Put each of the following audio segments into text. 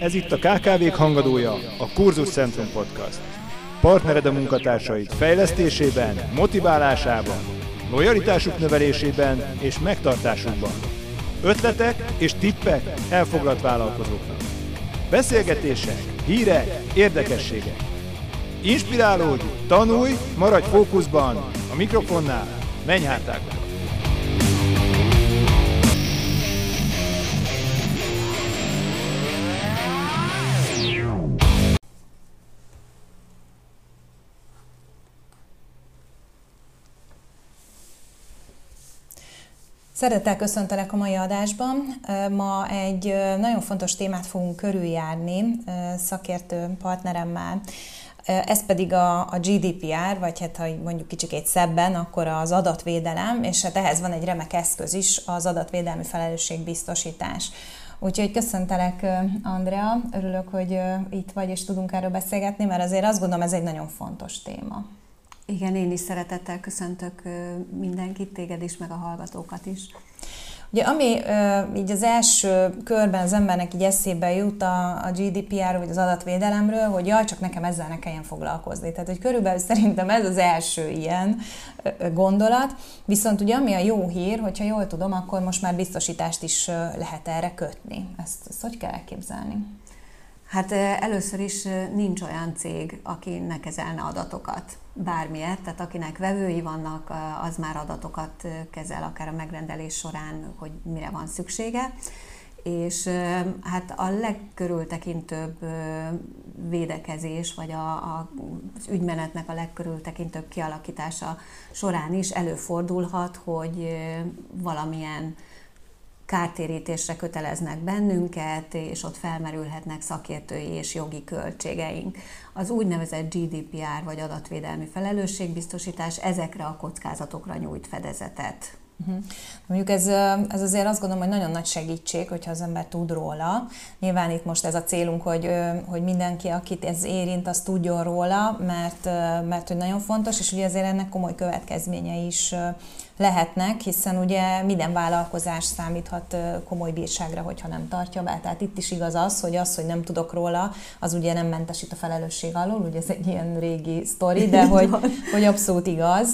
Ez itt a KKV-k hangadója, a Kurzus Centrum Podcast. Partnered a munkatársaid fejlesztésében, motiválásában, lojalitásuk növelésében és megtartásukban. Ötletek és tippek elfoglalt vállalkozóknak. Beszélgetések, hírek, érdekességek. Inspirálódj, tanulj, maradj fókuszban, a mikrofonnál menj hátákba. Szeretettel köszöntelek a mai adásban. Ma egy nagyon fontos témát fogunk körüljárni szakértő partneremmel. Ez pedig a, a GDPR, vagy hát ha mondjuk kicsikét szebben, akkor az adatvédelem, és hát ehhez van egy remek eszköz is, az adatvédelmi felelősségbiztosítás. Úgyhogy köszöntelek, Andrea, örülök, hogy itt vagy, és tudunk erről beszélgetni, mert azért azt gondolom, ez egy nagyon fontos téma. Igen, én is szeretettel köszöntök mindenkit, téged is, meg a hallgatókat is. Ugye ami így az első körben az embernek így eszébe jut a, a GDPR, vagy az adatvédelemről, hogy jaj, csak nekem ezzel ne kelljen foglalkozni. Tehát, hogy körülbelül szerintem ez az első ilyen gondolat. Viszont ugye ami a jó hír, hogyha jól tudom, akkor most már biztosítást is lehet erre kötni. Ezt, ezt hogy kell elképzelni? Hát először is nincs olyan cég, aki ne kezelne adatokat, bármiért, tehát akinek vevői vannak, az már adatokat kezel, akár a megrendelés során, hogy mire van szüksége. És hát a legkörültekintőbb védekezés, vagy a, a, az ügymenetnek a legkörültekintőbb kialakítása során is előfordulhat, hogy valamilyen kártérítésre köteleznek bennünket, és ott felmerülhetnek szakértői és jogi költségeink. Az úgynevezett GDPR vagy adatvédelmi felelősségbiztosítás ezekre a kockázatokra nyújt fedezetet. Uh-huh. Mondjuk ez, ez azért azt gondolom, hogy nagyon nagy segítség, hogyha az ember tud róla. Nyilván itt most ez a célunk, hogy, hogy mindenki, akit ez érint, az tudjon róla, mert, mert hogy nagyon fontos, és ugye azért ennek komoly következményei is lehetnek, hiszen ugye minden vállalkozás számíthat komoly bírságra, hogyha nem tartja be. Tehát itt is igaz az, hogy az, hogy nem tudok róla, az ugye nem mentesít a felelősség alól, ugye ez egy ilyen régi sztori, de hogy, hogy abszolút igaz.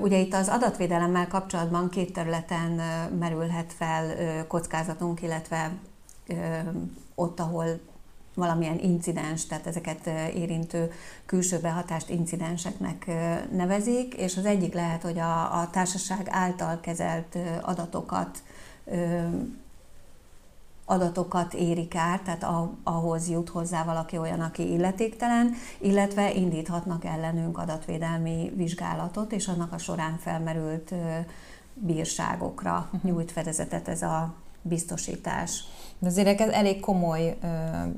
Ugye itt az adatvédelemmel kapcsolatban két területen merülhet fel kockázatunk, illetve ott, ahol valamilyen incidens, tehát ezeket érintő külső behatást incidenseknek nevezik, és az egyik lehet, hogy a, a társaság által kezelt adatokat adatokat érik át, tehát ahhoz jut hozzá valaki olyan, aki illetéktelen, illetve indíthatnak ellenünk adatvédelmi vizsgálatot, és annak a során felmerült bírságokra nyújt fedezetet ez a biztosítás. De azért ez elég komoly ö,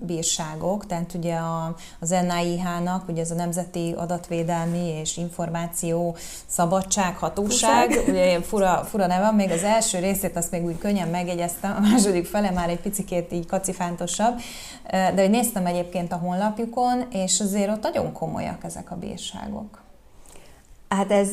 bírságok, tehát ugye a, az NIH-nak, ugye ez a Nemzeti Adatvédelmi és Információ Szabadság Hatóság, ugye ilyen fura, fura neve, még az első részét azt még úgy könnyen megjegyeztem, a második fele már egy picikét így kacifántosabb, de hogy néztem egyébként a honlapjukon, és azért ott nagyon komolyak ezek a bírságok. Hát ez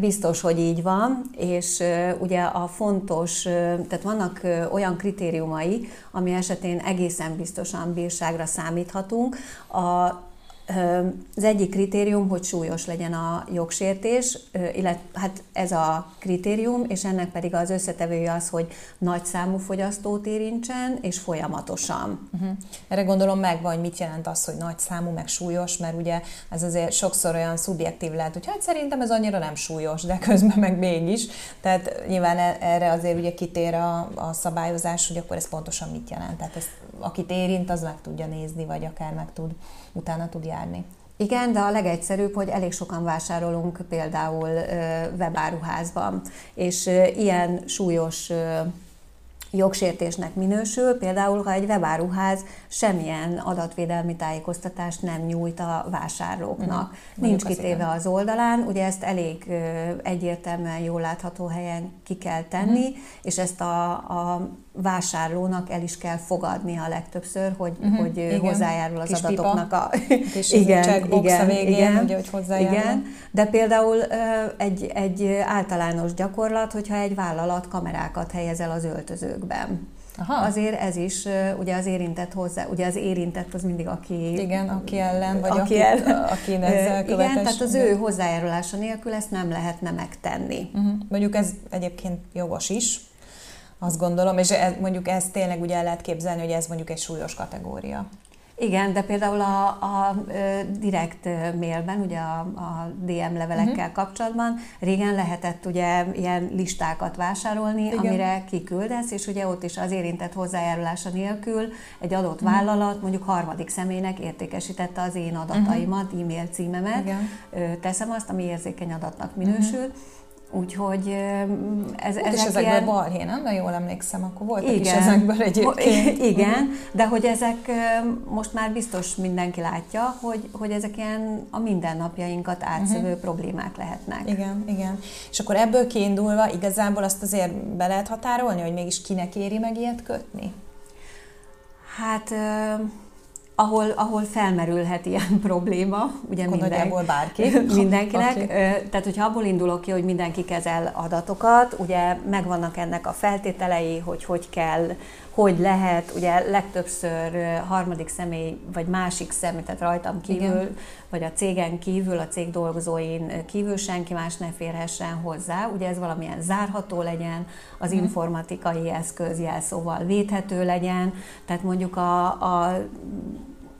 biztos, hogy így van, és ugye a fontos, tehát vannak olyan kritériumai, ami esetén egészen biztosan bírságra számíthatunk. A az egyik kritérium, hogy súlyos legyen a jogsértés, illetve hát ez a kritérium, és ennek pedig az összetevője az, hogy nagy számú fogyasztót érintsen, és folyamatosan. Uh-huh. Erre gondolom megvan, hogy mit jelent az, hogy nagy számú, meg súlyos, mert ugye ez azért sokszor olyan szubjektív lehet, hogy hát szerintem ez annyira nem súlyos, de közben meg mégis. Tehát nyilván e- erre azért ugye kitér a, a szabályozás, hogy akkor ez pontosan mit jelent. Tehát ezt, akit érint, az meg tudja nézni, vagy akár meg tud utána tud járni. Igen, de a legegyszerűbb, hogy elég sokan vásárolunk például webáruházban, és ilyen súlyos jogsértésnek minősül, például ha egy webáruház semmilyen adatvédelmi tájékoztatást nem nyújt a vásárlóknak. Uh-huh. Nincs kitéve az oldalán, ugye ezt elég egyértelműen jól látható helyen ki kell tenni, uh-huh. és ezt a, a vásárlónak el is kell fogadnia legtöbbször, hogy, uh-huh. hogy igen. hozzájárul az Kis adatoknak pipa. a... Kis igen, igen, a végén, igen, ugye, hogy hozzájárul. Igen, de például egy, egy általános gyakorlat, hogyha egy vállalat kamerákat helyezel az öltözőkben, Aha. azért ez is, ugye az érintett hozzá, ugye az érintett az mindig aki... Igen, aki ellen, vagy aki, aki, aki ezzel követes. Igen, tehát az ő hozzájárulása nélkül ezt nem lehetne megtenni. Uh-huh. Mondjuk ez egyébként jogos is, azt gondolom, és ez, mondjuk ezt tényleg ugye el lehet képzelni, hogy ez mondjuk egy súlyos kategória. Igen, de például a, a direkt mailben, ugye a, a DM levelekkel uh-huh. kapcsolatban régen lehetett ugye ilyen listákat vásárolni, Igen. amire kiküldesz, és ugye ott is az érintett hozzájárulása nélkül egy adott uh-huh. vállalat mondjuk harmadik személynek értékesítette az én adataimat, uh-huh. e-mail címemet, Igen. teszem azt, ami érzékeny adatnak minősül, uh-huh Úgyhogy ez, ezek és ezekből ilyen... balhé, nem? De jól emlékszem, akkor voltak igen. is ezekből egyébként. Igen, de hogy ezek most már biztos mindenki látja, hogy, hogy ezek ilyen a mindennapjainkat átszövő uh-huh. problémák lehetnek. Igen, igen. És akkor ebből kiindulva igazából azt azért be lehet határolni, hogy mégis kinek éri meg ilyet kötni? Hát ahol, ahol felmerülhet ilyen probléma, ugye minden, bárki. mindenkinek. Okay. Tehát, hogyha abból indulok ki, hogy mindenki kezel adatokat, ugye megvannak ennek a feltételei, hogy hogy kell, hogy lehet, ugye legtöbbször harmadik személy, vagy másik személy, tehát rajtam kívül, Igen. vagy a cégen kívül, a cég dolgozóin kívül senki más ne férhessen hozzá. Ugye ez valamilyen zárható legyen, az mm. informatikai eszköz jelszóval védhető legyen, tehát mondjuk a, a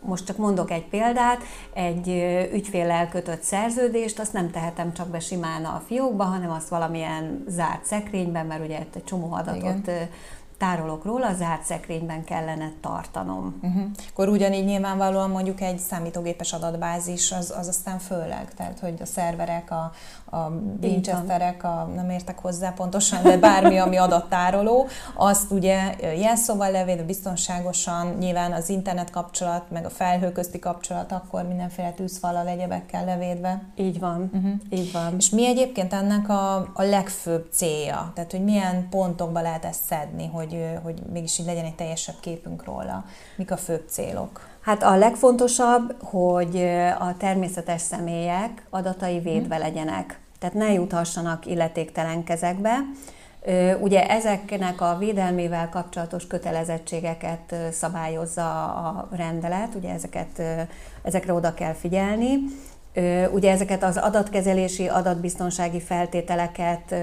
most csak mondok egy példát, egy ügyféllel kötött szerződést, azt nem tehetem csak be simán a fiókba, hanem azt valamilyen zárt szekrényben, mert ugye egy csomó adatot Igen tárolok róla, zárt szekrényben kellene tartanom. Uh-huh. Akkor ugyanígy nyilvánvalóan mondjuk egy számítógépes adatbázis, az, az aztán főleg, tehát hogy a szerverek, a, a Winchesterek, a, nem értek hozzá pontosan, de bármi, ami adattároló, azt ugye jelszóval levédve biztonságosan, nyilván az internet kapcsolat, meg a felhő közti kapcsolat, akkor mindenféle tűzfallal, egyebekkel levédve. Így van, uh-huh. így van. És mi egyébként ennek a, a legfőbb célja? Tehát, hogy milyen pontokba lehet ezt szedni, hogy, hogy mégis így legyen egy teljesebb képünk róla? Mik a főbb célok? Hát a legfontosabb, hogy a természetes személyek adatai védve mhm. legyenek tehát ne juthassanak illetéktelen kezekbe. Ugye ezeknek a védelmével kapcsolatos kötelezettségeket szabályozza a rendelet, ugye ezeket, ezekre oda kell figyelni. Ugye ezeket az adatkezelési, adatbiztonsági feltételeket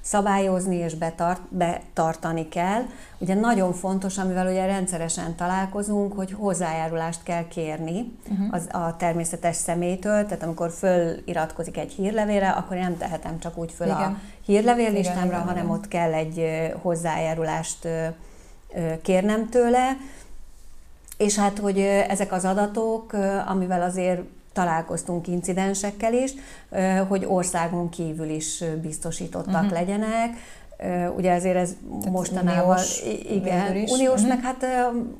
szabályozni és betart, betartani kell. Ugye nagyon fontos, amivel ugye rendszeresen találkozunk, hogy hozzájárulást kell kérni uh-huh. az, a természetes személytől, tehát amikor föliratkozik egy hírlevélre, akkor én nem tehetem csak úgy föl igen. a hírlevéllistámra, igen, igen, hanem igen. ott kell egy hozzájárulást kérnem tőle. És hát, hogy ezek az adatok, amivel azért találkoztunk incidensekkel is, hogy országon kívül is biztosítottak uh-huh. legyenek. Ugye ezért ez Tehát mostanában uniós, igen, is. uniós, uh-huh. meg hát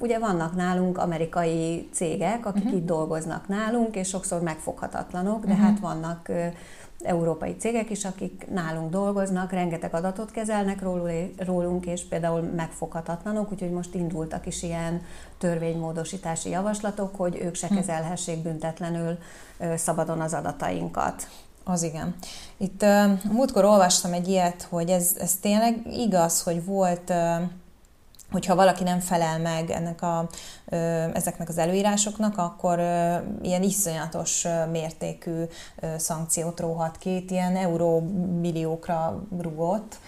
ugye vannak nálunk amerikai cégek, akik uh-huh. itt dolgoznak nálunk, és sokszor megfoghatatlanok, de uh-huh. hát vannak európai cégek is, akik nálunk dolgoznak, rengeteg adatot kezelnek rólunk, és például megfoghatatlanok, úgyhogy most indultak is ilyen törvénymódosítási javaslatok, hogy ők se hm. kezelhessék büntetlenül szabadon az adatainkat. Az igen. Itt uh, múltkor olvastam egy ilyet, hogy ez, ez tényleg igaz, hogy volt uh, hogyha valaki nem felel meg ennek a, ezeknek az előírásoknak, akkor ilyen iszonyatos mértékű szankciót róhat ki, ilyen eurómilliókra rugott.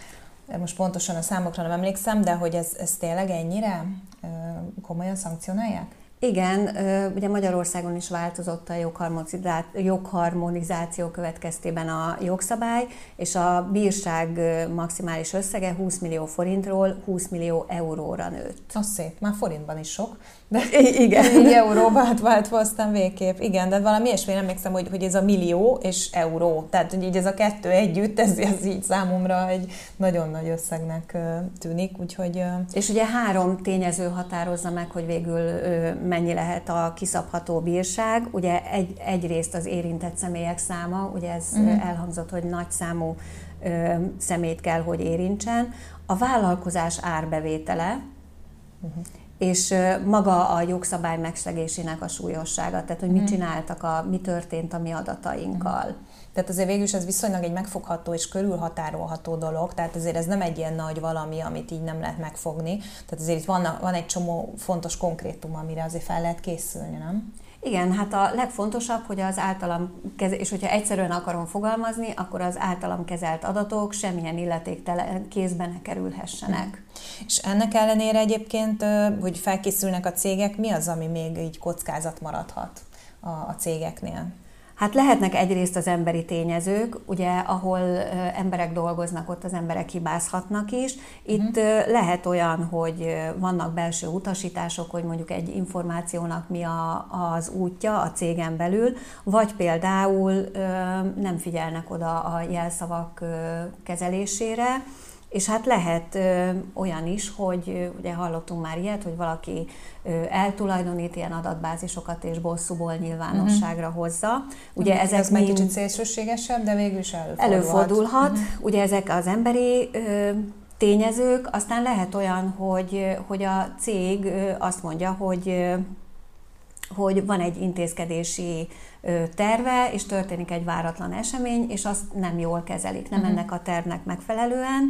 Most pontosan a számokra nem emlékszem, de hogy ez, ez tényleg ennyire komolyan szankcionálják? Igen, ugye Magyarországon is változott a jogharmonizáció következtében a jogszabály, és a bírság maximális összege 20 millió forintról 20 millió euróra nőtt. Az szép, már forintban is sok. De igen. Így euróba átváltva aztán végképp. Igen, de valami ilyesmi emlékszem, hogy, hogy ez a millió és euró. Tehát, hogy így ez a kettő együtt, ez, ez így számomra egy nagyon nagy összegnek tűnik, úgyhogy... És ugye három tényező határozza meg, hogy végül mennyi lehet a kiszabható bírság. Ugye egy, egyrészt az érintett személyek száma, ugye ez uh-huh. elhangzott, hogy nagy számú szemét kell, hogy érintsen. A vállalkozás árbevétele, uh-huh és maga a jogszabály megszegésének a súlyossága, tehát hogy mit mhm. csináltak, a, mi történt a mi adatainkkal. Tehát azért végül is ez viszonylag egy megfogható és körülhatárolható dolog, tehát azért ez nem egy ilyen nagy valami, amit így nem lehet megfogni. Tehát azért itt van, van egy csomó fontos konkrétum, amire azért fel lehet készülni, nem? Igen, hát a legfontosabb, hogy az általam, keze- és hogyha egyszerűen akarom fogalmazni, akkor az általam kezelt adatok semmilyen illetéktelen kézbe ne kerülhessenek. És ennek ellenére egyébként, hogy felkészülnek a cégek, mi az, ami még így kockázat maradhat a, a cégeknél? Hát lehetnek egyrészt az emberi tényezők, ugye ahol emberek dolgoznak, ott az emberek hibázhatnak is. Itt uh-huh. lehet olyan, hogy vannak belső utasítások, hogy mondjuk egy információnak mi a, az útja a cégen belül, vagy például nem figyelnek oda a jelszavak kezelésére, és hát lehet ö, olyan is, hogy ugye hallottunk már ilyet, hogy valaki ö, eltulajdonít ilyen adatbázisokat és bosszúból nyilvánosságra uh-huh. hozza. Ugye uh-huh. ezek Ez mind... kicsit szélsőségesebb, de végül is előfordulhat. Előfordulhat. Uh-huh. Ugye ezek az emberi ö, tényezők, aztán lehet olyan, hogy, hogy a cég azt mondja, hogy hogy van egy intézkedési terve, és történik egy váratlan esemény, és azt nem jól kezelik, nem uh-huh. ennek a tervnek megfelelően.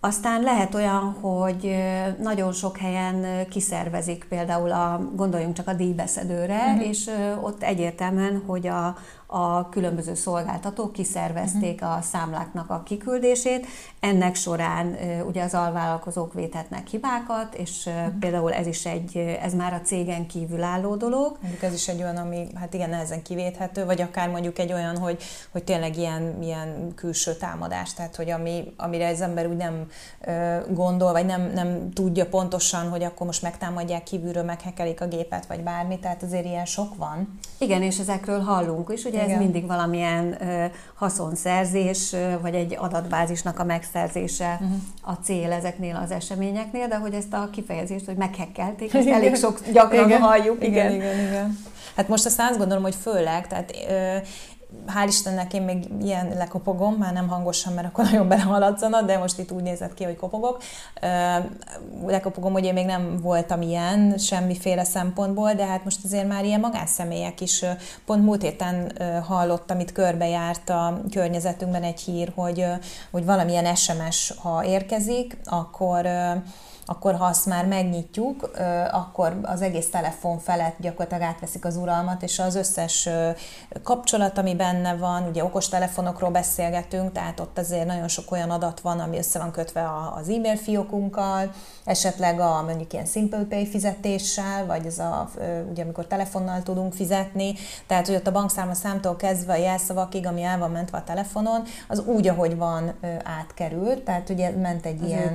Aztán lehet olyan, hogy nagyon sok helyen kiszervezik, például a, gondoljunk csak a díjbeszedőre, uh-huh. és ott egyértelműen, hogy a, a különböző szolgáltatók kiszervezték uh-huh. a számláknak a kiküldését. Ennek során ugye az alvállalkozók véthetnek hibákat, és uh-huh. például ez is egy, ez már a cégen kívül álló dolog. Mondjuk ez is egy olyan, ami hát igen nehezen kivéthető, vagy akár mondjuk egy olyan, hogy, hogy tényleg ilyen, ilyen külső támadás, tehát hogy ami, amire az ember úgy nem gondol, vagy nem, nem tudja pontosan, hogy akkor most megtámadják kívülről, meghekelik a gépet, vagy bármi, tehát azért ilyen sok van. Igen, és ezekről hallunk is, ugye ugye Igen. ez mindig valamilyen ö, haszonszerzés, ö, vagy egy adatbázisnak a megszerzése uh-huh. a cél ezeknél az eseményeknél, de hogy ezt a kifejezést, hogy meghekkelték, ezt elég sok gyakran igen. halljuk. Igen, igen, igen, igen. Hát most azt azt gondolom, hogy főleg, tehát ö, hál' Istennek én még ilyen lekopogom, már nem hangosan, mert akkor nagyon belehaladszana, de most itt úgy nézett ki, hogy kopogok. Lekopogom, hogy én még nem voltam ilyen semmiféle szempontból, de hát most azért már ilyen magánszemélyek is, pont múlt héten hallottam, itt körbejárt a környezetünkben egy hír, hogy, hogy valamilyen SMS, ha érkezik, akkor akkor ha azt már megnyitjuk, akkor az egész telefon felett gyakorlatilag átveszik az uralmat, és az összes kapcsolat, ami benne van, ugye okos telefonokról beszélgetünk, tehát ott azért nagyon sok olyan adat van, ami össze van kötve az e-mail fiókunkkal, esetleg a mondjuk ilyen Simple Pay fizetéssel, vagy ez a, ugye amikor telefonnal tudunk fizetni, tehát hogy ott a bankszáma számtól kezdve a jelszavakig, ami el van mentve a telefonon, az úgy, ahogy van, átkerült, tehát ugye ment egy az ilyen,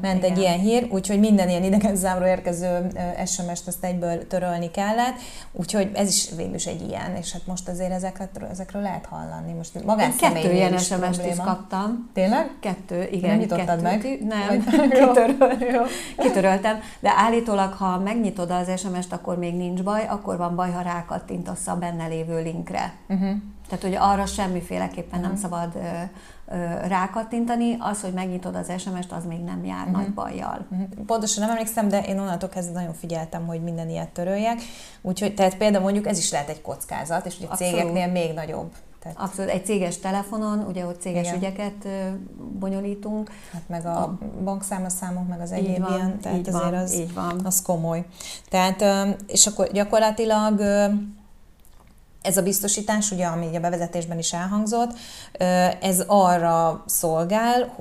ment igen. egy ilyen hír, úgyhogy minden ilyen idegen számról érkező SMS-t azt egyből törölni kellett, úgyhogy ez is végül is egy ilyen, és hát most azért ezekről, ezekről lehet hallani. Most Kettő ilyen SMS-t is kaptam. Tényleg? Kettő, igen. Nem nyitottad meg? Nem, kitöröl, kitöröltem, de állítólag, ha megnyitod az SMS-t, akkor még nincs baj, akkor van baj, ha rákattintasz a benne lévő linkre. Uh-huh. Tehát, hogy arra semmiféleképpen uh-huh. nem szabad rákattintani, az, hogy megnyitod az SMS-t, az még nem jár uh-huh. nagy bajjal. Uh-huh. Pontosan nem emlékszem, de én onnantól kezdve nagyon figyeltem, hogy minden ilyet töröljek. Úgyhogy tehát például mondjuk ez is lehet egy kockázat, és ugye Abszolút. cégeknél még nagyobb. Tehát... Abszolút, egy céges telefonon, ugye ott céges Igen. ügyeket bonyolítunk. Hát meg a, a bankszámlaszámok, meg az egyéb van, ilyen, tehát így azért van, az, így van. az komoly. Tehát, és akkor gyakorlatilag ez a biztosítás, ugye, ami a bevezetésben is elhangzott, ez arra szolgál,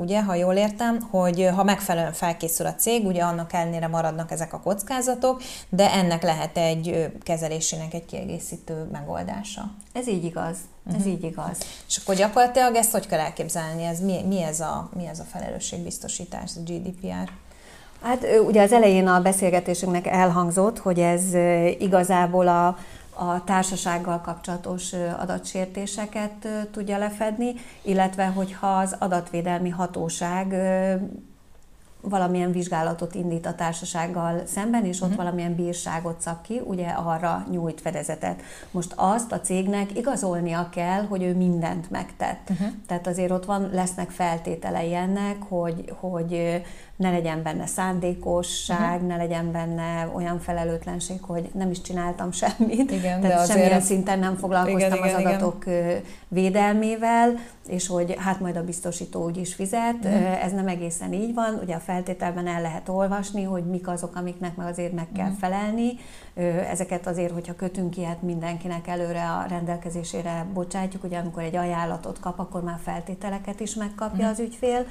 ugye, ha jól értem, hogy ha megfelelően felkészül a cég, ugye annak ellenére maradnak ezek a kockázatok, de ennek lehet egy kezelésének egy kiegészítő megoldása. Ez így igaz. Ez uh-huh. így igaz. És akkor gyakorlatilag ezt hogy kell elképzelni? Ez mi, mi, ez, a, mi ez a felelősségbiztosítás, a GDPR? Hát ugye az elején a beszélgetésünknek elhangzott, hogy ez igazából a, a társasággal kapcsolatos adatsértéseket tudja lefedni, illetve hogyha az adatvédelmi hatóság valamilyen vizsgálatot indít a társasággal szemben, és ott uh-huh. valamilyen bírságot szab ki, ugye arra nyújt fedezetet. Most azt a cégnek igazolnia kell, hogy ő mindent megtett. Uh-huh. Tehát azért ott van, lesznek feltételei ennek, hogy, hogy ne legyen benne szándékosság, uh-huh. ne legyen benne olyan felelőtlenség, hogy nem is csináltam semmit. Igen, Tehát de azért semmilyen szinten nem foglalkoztam igen, az igen, adatok igen. védelmével, és hogy hát majd a biztosító úgy is fizet. Uh-huh. Ez nem egészen így van. Ugye a feltételben el lehet olvasni, hogy mik azok, amiknek meg azért meg kell uh-huh. felelni. Ezeket azért, hogyha kötünk ilyet, mindenkinek előre a rendelkezésére bocsátjuk. Ugye amikor egy ajánlatot kap, akkor már feltételeket is megkapja uh-huh. az ügyfél,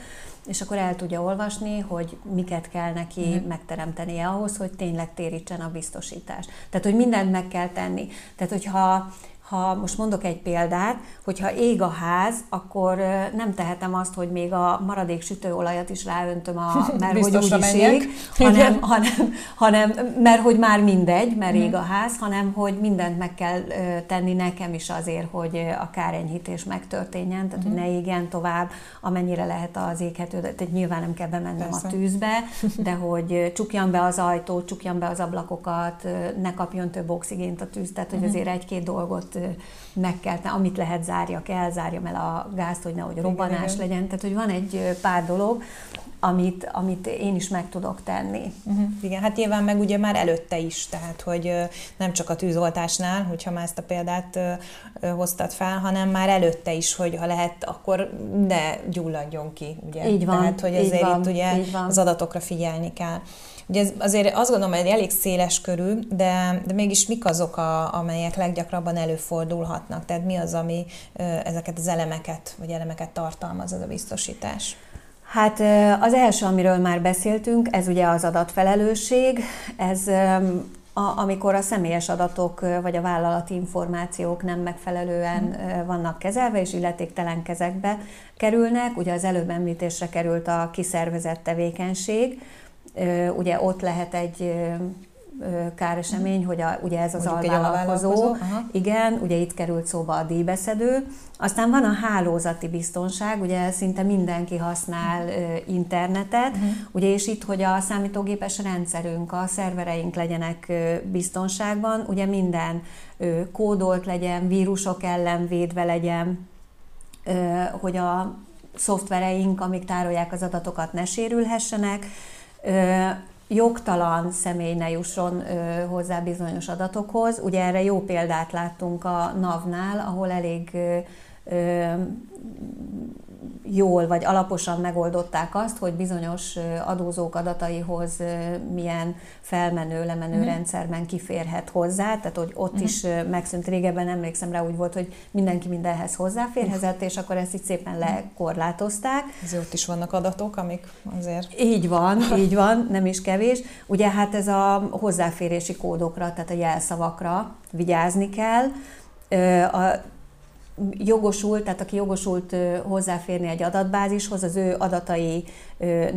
és akkor el tudja olvasni, hogy miket kell neki uh-huh. megteremtenie ahhoz, hogy tényleg térítsen a biztosítás. Tehát, hogy mindent meg kell tenni. Tehát, hogyha ha most mondok egy példát, hogyha ég a ház, akkor nem tehetem azt, hogy még a maradék sütőolajat is ráöntöm, a, mert hogy úgy is ég, hanem, hanem, hanem, mert hogy már mindegy, mert ég a mhm. ház, hanem hogy mindent meg kell tenni nekem is azért, hogy a kárenyhítés megtörténjen, tehát hogy ne mhm. égjen tovább, amennyire lehet az éghető, tehát nyilván nem kell bemennem Persze. a tűzbe, de hogy csukjam be az ajtót, csukjam be az ablakokat, ne kapjon több oxigént a tűz, tehát hogy mhm. azért egy-két dolgot meg kell, amit lehet zárjak el, zárjam el a gázt, hogy nehogy robbanás igen, legyen. Tehát, hogy van egy pár dolog, amit, amit én is meg tudok tenni. Uh-huh. Igen, hát nyilván meg ugye már előtte is, tehát hogy nem csak a tűzoltásnál, hogyha már ezt a példát hoztad fel, hanem már előtte is, hogy ha lehet, akkor ne gyulladjon ki, ugye? Így van, Tehát, hogy ezért itt ugye az adatokra figyelni kell. Ugye ez azért azt gondolom, hogy elég széles körű, de, de mégis mik azok, a, amelyek leggyakrabban előfordulhatnak? Tehát mi az, ami ezeket az elemeket, vagy elemeket tartalmaz ez a biztosítás? Hát az első, amiről már beszéltünk, ez ugye az adatfelelősség. Ez a, amikor a személyes adatok vagy a vállalati információk nem megfelelően vannak kezelve és illetéktelen kezekbe kerülnek. Ugye az előbb említésre került a kiszervezett tevékenység, ugye ott lehet egy káresemény, hogy a, ugye ez az alvállalkozó, igen, ugye itt került szóba a díjbeszedő. Aztán van a hálózati biztonság, ugye szinte mindenki használ internetet, uh-huh. ugye és itt, hogy a számítógépes rendszerünk, a szervereink legyenek biztonságban, ugye minden kódolt legyen, vírusok ellen védve legyen, hogy a szoftvereink, amik tárolják az adatokat, ne sérülhessenek, jogtalan személy ne jusson hozzá bizonyos adatokhoz. Ugye erre jó példát láttunk a NAV-nál, ahol elég jól vagy alaposan megoldották azt, hogy bizonyos adózók adataihoz milyen felmenő, lemenő uh-huh. rendszerben kiférhet hozzá, tehát hogy ott uh-huh. is megszűnt régebben, emlékszem rá úgy volt, hogy mindenki mindenhez hozzáférhetett, és akkor ezt így szépen lekorlátozták. Ezért ott is vannak adatok, amik azért... Így van, így van, nem is kevés. Ugye hát ez a hozzáférési kódokra, tehát a jelszavakra vigyázni kell. A jogosult, tehát aki jogosult hozzáférni egy adatbázishoz, az ő adatai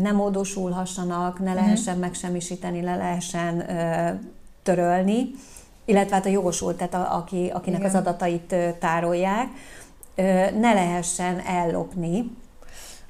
nem módosulhassanak, ne mhm. lehessen uh-huh. megsemmisíteni, le lehessen törölni, illetve hát a jogosult, tehát a, aki, akinek Igen. az adatait tárolják, ne lehessen ellopni,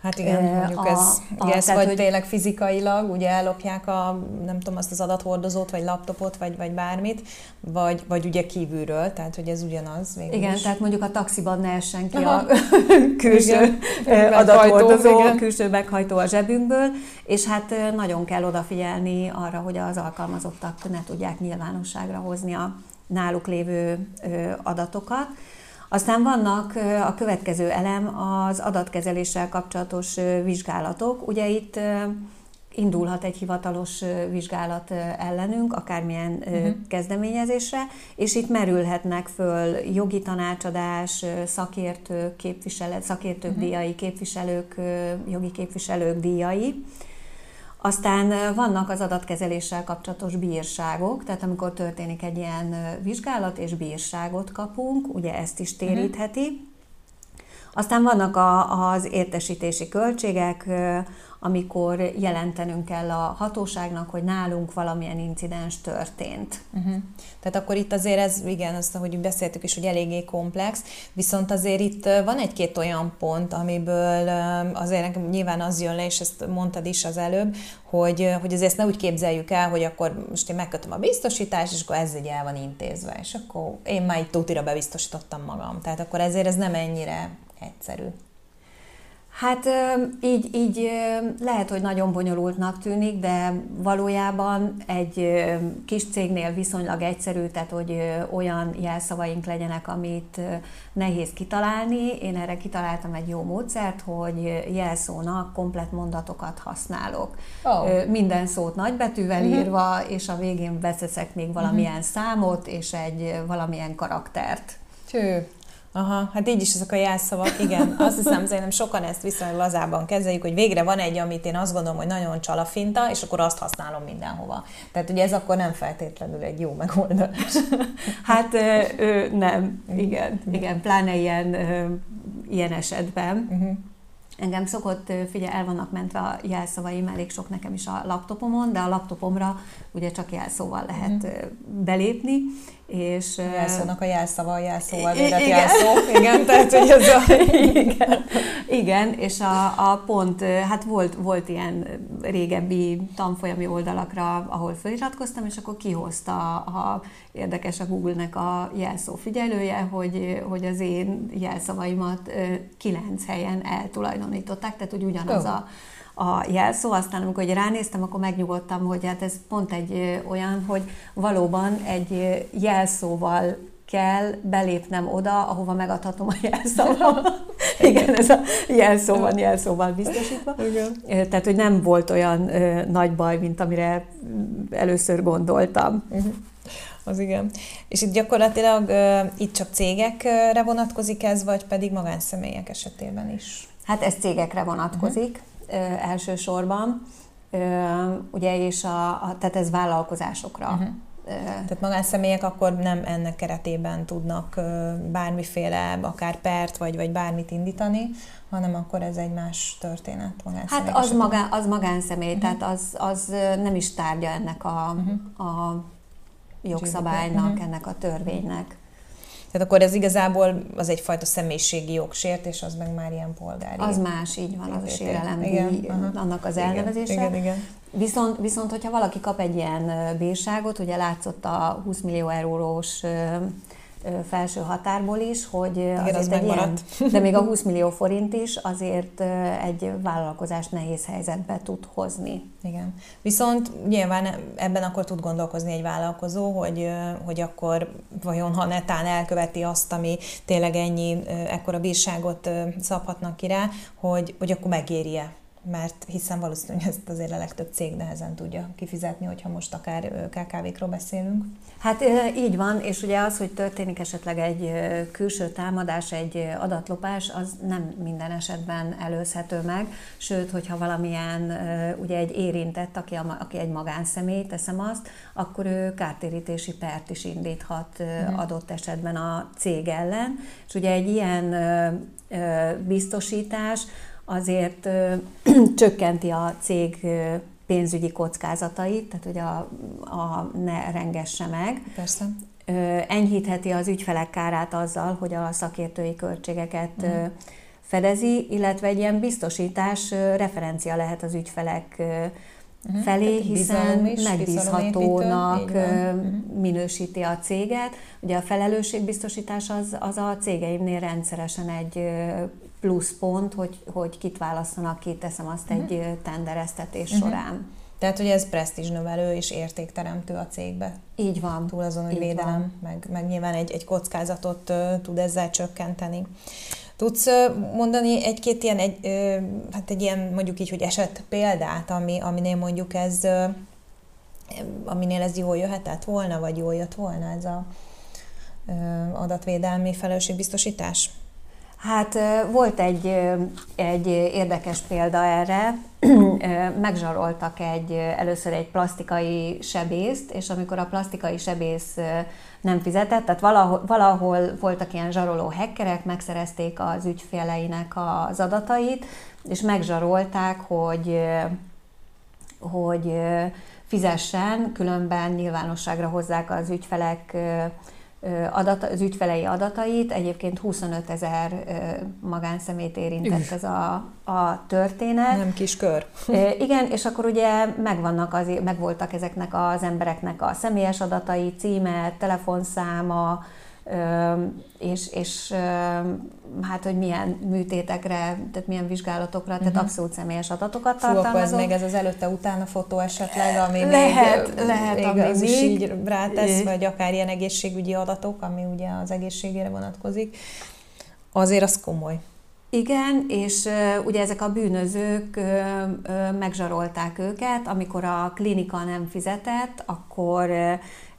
Hát igen, mondjuk a, ez, a, ez tehát, vagy hogy... tényleg fizikailag, ugye ellopják a, nem tudom, azt az adathordozót, vagy laptopot, vagy, vagy bármit, vagy, vagy ugye kívülről, tehát hogy ez ugyanaz. Igen, is. tehát mondjuk a taxiban ne essen ki Aha. a külső igen. adathordozó, igen. külső meghajtó a zsebünkből, és hát nagyon kell odafigyelni arra, hogy az alkalmazottak ne tudják nyilvánosságra hozni a náluk lévő adatokat. Aztán vannak a következő elem az adatkezeléssel kapcsolatos vizsgálatok. Ugye itt indulhat egy hivatalos vizsgálat ellenünk, akármilyen uh-huh. kezdeményezésre, és itt merülhetnek föl jogi tanácsadás, szakértők, képviselet, szakértők uh-huh. díjai, képviselők, jogi képviselők díjai. Aztán vannak az adatkezeléssel kapcsolatos bírságok, tehát amikor történik egy ilyen vizsgálat és bírságot kapunk, ugye ezt is térítheti. Aztán vannak a, az értesítési költségek, amikor jelentenünk kell a hatóságnak, hogy nálunk valamilyen incidens történt. Uh-huh. Tehát akkor itt azért ez, igen, azt, ahogy beszéltük is, hogy eléggé komplex, viszont azért itt van egy-két olyan pont, amiből azért nyilván az jön le, és ezt mondtad is az előbb, hogy, hogy azért ezt ne úgy képzeljük el, hogy akkor most én megkötöm a biztosítást, és akkor ez így el van intézve, és akkor én már itt tutira bebiztosítottam magam. Tehát akkor ezért ez nem ennyire egyszerű. Hát így, így lehet, hogy nagyon bonyolultnak tűnik, de valójában egy kis cégnél viszonylag egyszerű, tehát hogy olyan jelszavaink legyenek, amit nehéz kitalálni. Én erre kitaláltam egy jó módszert, hogy jelszónak komplet mondatokat használok. Oh. Minden szót nagybetűvel uh-huh. írva, és a végén beszeszek még valamilyen uh-huh. számot, és egy valamilyen karaktert. Cső. Aha, hát így is ezek a jelszavak, igen. Azt hiszem, szerintem sokan ezt viszonylag lazában kezeljük, hogy végre van egy, amit én azt gondolom, hogy nagyon csalafinta, és akkor azt használom mindenhova. Tehát ugye ez akkor nem feltétlenül egy jó megoldás. Hát ö, nem, igen, igen, pláne ilyen, ö, ilyen esetben. Uh-huh. Engem szokott, figyelj, el vannak mentve a jelszavaim, elég sok nekem is a laptopomon, de a laptopomra ugye csak jelszóval lehet uh-huh. belépni, és... A jelszónak a jelszava, a jelszóval védett jelszó. Igen, tehát hogy ez a... igen, igen, és a, a pont, hát volt, volt ilyen régebbi tanfolyami oldalakra, ahol feliratkoztam, és akkor kihozta, ha érdekes a Google-nek a jelszó figyelője, hogy, hogy az én jelszavaimat kilenc helyen eltulajdonították, tehát hogy ugyanaz oh. a a jelszó, aztán amikor ránéztem, akkor megnyugodtam, hogy hát ez pont egy olyan, hogy valóban egy jelszóval kell belépnem oda, ahova megadhatom a jelszavat. Igen, ez a jelszó van jelszóval biztosítva. Igen. Tehát, hogy nem volt olyan ö, nagy baj, mint amire először gondoltam. Uh-huh. Az igen. És itt gyakorlatilag ö, itt csak cégekre vonatkozik ez, vagy pedig magánszemélyek esetében is? Hát ez cégekre vonatkozik. Uh-huh elsősorban, ugye, és a, a, tehát ez vállalkozásokra. Uh-huh. Tehát magánszemélyek akkor nem ennek keretében tudnak bármiféle, akár pert, vagy, vagy bármit indítani, hanem akkor ez egy más történet Hát az, magán, az magánszemély, uh-huh. tehát az, az nem is tárgya ennek a, uh-huh. a jogszabálynak, uh-huh. ennek a törvénynek. Tehát akkor ez igazából az egyfajta személyiségi jogsértés, az meg már ilyen polgári. Az más, így van, az a sérelem, annak az elnevezése. Igen, igen, igen. Viszont, viszont, hogyha valaki kap egy ilyen bírságot, ugye látszott a 20 millió eurós felső határból is, hogy Igen, azért az egy ilyen, de még a 20 millió forint is azért egy vállalkozást nehéz helyzetbe tud hozni. Igen. Viszont nyilván ebben akkor tud gondolkozni egy vállalkozó, hogy, hogy akkor vajon ha netán elköveti azt, ami tényleg ennyi, ekkora bírságot szabhatnak ki rá, hogy, hogy akkor megéri-e mert hiszen valószínűleg ezt azért a legtöbb cég nehezen tudja kifizetni, hogyha most akár KKV-król beszélünk. Hát így van, és ugye az, hogy történik esetleg egy külső támadás, egy adatlopás, az nem minden esetben előzhető meg, sőt, hogyha valamilyen, ugye egy érintett, aki, a, aki egy magánszemély, teszem azt, akkor ő kártérítési pert is indíthat uh-huh. adott esetben a cég ellen, és ugye egy ilyen biztosítás azért ö, csökkenti a cég ö, pénzügyi kockázatait, tehát hogy a, a ne rengesse meg. Persze. Ö, enyhítheti az ügyfelek kárát azzal, hogy a szakértői költségeket uh-huh. ö, fedezi, illetve egy ilyen biztosítás ö, referencia lehet az ügyfelek ö, uh-huh. felé, hiszen is, megbízhatónak uh-huh. minősíti a céget. Ugye a felelősségbiztosítás az, az a cégeimnél rendszeresen egy pluszpont, hogy, hogy kit választanak ki, teszem azt uh-huh. egy tendereztetés uh-huh. során. Tehát, hogy ez presztízs növelő és értékteremtő a cégbe. Így van. Túl azon, hogy Így védelem, meg, meg nyilván egy, egy kockázatot uh, tud ezzel csökkenteni. Tudsz mondani egy-két ilyen, egy, hát egy ilyen mondjuk így, hogy eset példát, ami, aminél mondjuk ez, aminél ez jól jöhetett volna, vagy jól jött volna ez a adatvédelmi felelősségbiztosítás? Hát volt egy, egy érdekes példa erre. Megzsaroltak egy, először egy plastikai sebészt, és amikor a plastikai sebész nem fizetett, tehát valahol, valahol voltak ilyen zsaroló hekkerek, megszerezték az ügyfeleinek az adatait, és megzsarolták, hogy, hogy fizessen, különben nyilvánosságra hozzák az ügyfelek adat, az ügyfelei adatait. Egyébként 25 ezer magánszemét érintett ez a, a történet. Nem kis kör. Igen, és akkor ugye megvannak az, megvoltak ezeknek az embereknek a személyes adatai, címe, telefonszáma, és, és hát, hogy milyen műtétekre, tehát milyen vizsgálatokra, uh-huh. tehát mhm. abszolút személyes adatokat tartalmazok. Fú, ez még ez az előtte-utána fotó esetleg, ami lehet, még, lehet, még ami az még. is így rátesz, vagy akár ilyen egészségügyi adatok, ami ugye az egészségére vonatkozik. Azért az komoly. Igen, és uh, ugye ezek a bűnözők uh, uh, megzsarolták őket, amikor a klinika nem fizetett, akkor